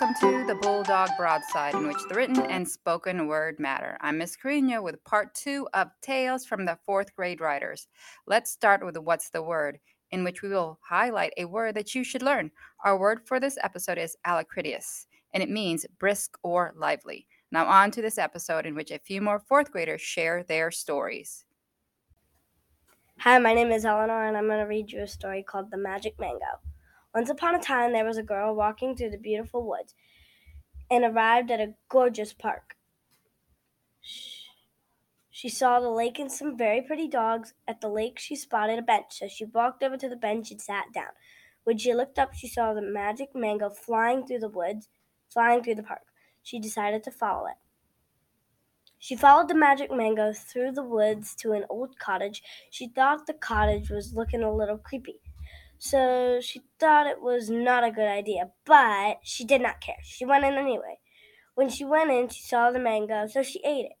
welcome to the Bulldog Broadside, in which the written and spoken word matter. I'm Miss Carino with part two of Tales from the Fourth Grade Writers. Let's start with What's the Word, in which we will highlight a word that you should learn. Our word for this episode is alacritous, and it means brisk or lively. Now, on to this episode, in which a few more fourth graders share their stories. Hi, my name is Eleanor, and I'm going to read you a story called The Magic Mango. Once upon a time, there was a girl walking through the beautiful woods and arrived at a gorgeous park. She saw the lake and some very pretty dogs. At the lake, she spotted a bench, so she walked over to the bench and sat down. When she looked up, she saw the magic mango flying through the woods, flying through the park. She decided to follow it. She followed the magic mango through the woods to an old cottage. She thought the cottage was looking a little creepy. So she thought it was not a good idea, but she did not care. She went in anyway. When she went in, she saw the mango, so she ate it.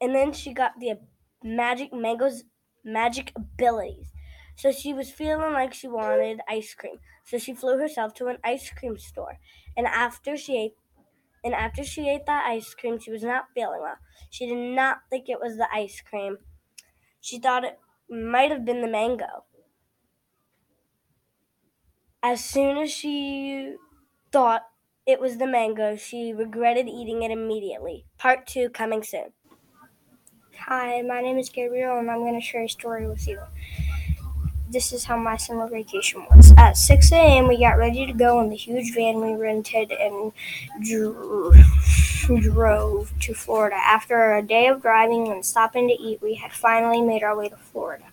And then she got the magic mango's magic abilities. So she was feeling like she wanted ice cream. So she flew herself to an ice cream store. And after she ate and after she ate that ice cream, she was not feeling well. She did not think it was the ice cream. She thought it might have been the mango. As soon as she thought it was the mango, she regretted eating it immediately. Part 2 coming soon. Hi, my name is Gabriel, and I'm going to share a story with you. This is how my summer vacation was. At 6 a.m., we got ready to go in the huge van we rented and drove to Florida. After a day of driving and stopping to eat, we had finally made our way to Florida.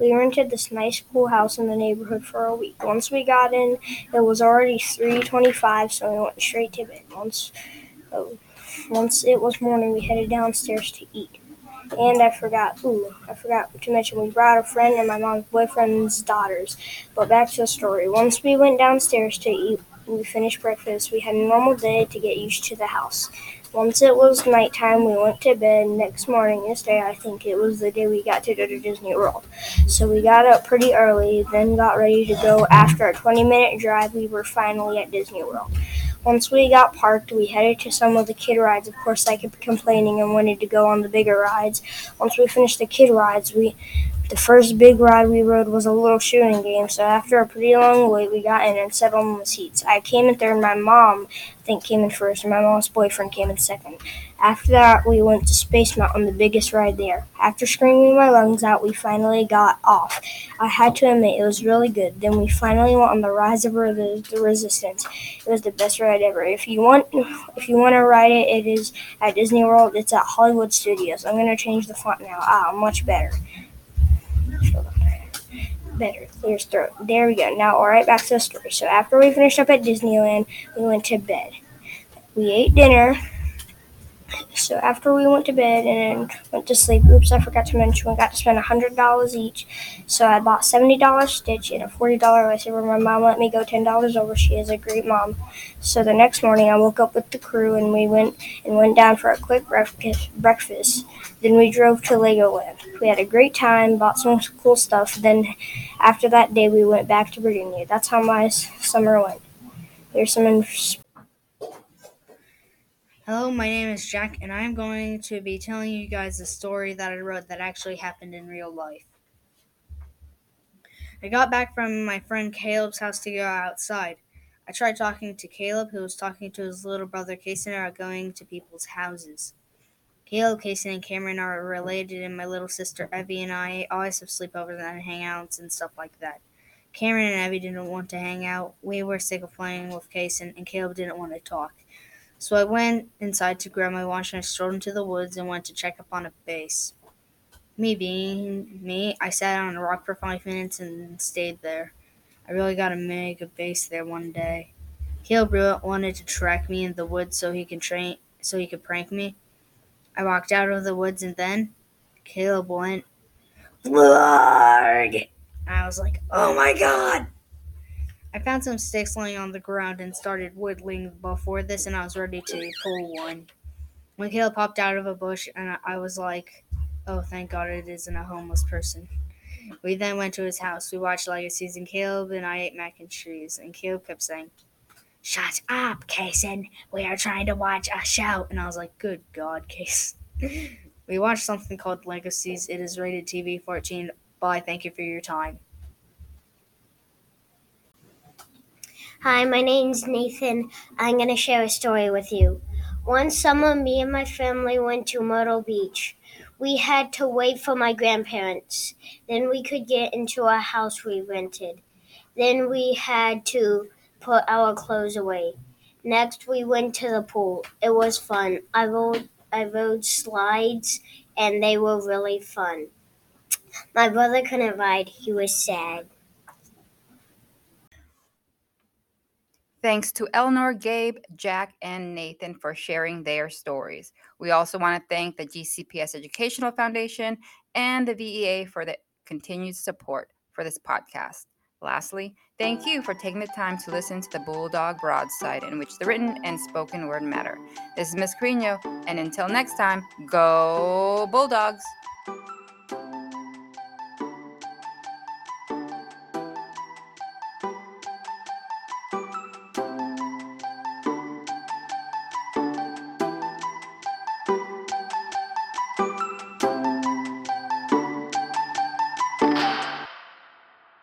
We rented this nice pool house in the neighborhood for a week. Once we got in, it was already 3:25, so we went straight to bed. Once, oh, once it was morning, we headed downstairs to eat. And I forgot, ooh, I forgot to mention we brought a friend and my mom's boyfriend's daughters. But back to the story. Once we went downstairs to eat, we finished breakfast. We had a normal day to get used to the house. Once it was nighttime, we went to bed. Next morning, this day, I think it was the day we got to go to Disney World. So we got up pretty early, then got ready to go. After a 20 minute drive, we were finally at Disney World. Once we got parked, we headed to some of the kid rides. Of course, I kept complaining and wanted to go on the bigger rides. Once we finished the kid rides, we the first big ride we rode was a little shooting game, so after a pretty long wait, we got in and settled on the seats. I came in third, my mom, I think, came in first, and my mom's boyfriend came in second. After that, we went to Space Mountain, the biggest ride there. After screaming my lungs out, we finally got off. I had to admit, it was really good. Then we finally went on the Rise of the Resistance. It was the best ride ever. If you want, if you want to ride it, it is at Disney World. It's at Hollywood Studios. I'm gonna change the font now. Ah, much better better. Clears throat. There we go. Now, all right, back to the story. So after we finished up at Disneyland, we went to bed. We ate dinner. So after we went to bed and went to sleep, oops, I forgot to mention we got to spend hundred dollars each. So I bought seventy dollars Stitch and a forty dollar lightsaber. My mom let me go ten dollars over. She is a great mom. So the next morning, I woke up with the crew and we went and went down for a quick breakfast. Then we drove to Legoland. We had a great time, bought some cool stuff. Then after that day, we went back to Virginia. That's how my summer went. Here's some. Hello, my name is Jack, and I'm going to be telling you guys a story that I wrote that actually happened in real life. I got back from my friend Caleb's house to go outside. I tried talking to Caleb, who was talking to his little brother Kason about going to people's houses. Caleb, Kason, and Cameron are related, and my little sister Evie and I always have sleepovers and hangouts and stuff like that. Cameron and Evie didn't want to hang out. We were sick of playing with Kason, and Caleb didn't want to talk. So I went inside to grab my watch and I strolled into the woods and went to check up on a base. Me being me, I sat on a rock for five minutes and stayed there. I really got to make a base there one day. Caleb wanted to track me in the woods so he can train, so he could prank me. I walked out of the woods and then Caleb went, Lord! I was like, oh my god! I found some sticks laying on the ground and started whittling before this, and I was ready to pull one. When Caleb popped out of a bush, and I was like, oh, thank God it isn't a homeless person. We then went to his house. We watched Legacies, and Caleb and I ate mac and cheese. And Caleb kept saying, Shut up, Kason. We are trying to watch a show. And I was like, Good God, Case. we watched something called Legacies. It is rated TV 14. Bye. Thank you for your time. Hi, my name's Nathan. I'm going to share a story with you. One summer, me and my family went to Myrtle Beach. We had to wait for my grandparents. Then we could get into a house we rented. Then we had to put our clothes away. Next, we went to the pool. It was fun. I rode, I rode slides, and they were really fun. My brother couldn't ride. He was sad. Thanks to Eleanor, Gabe, Jack, and Nathan for sharing their stories. We also want to thank the GCPS Educational Foundation and the VEA for the continued support for this podcast. Lastly, thank you for taking the time to listen to the Bulldog Broadside, in which the written and spoken word matter. This is Miss Carino, and until next time, go Bulldogs!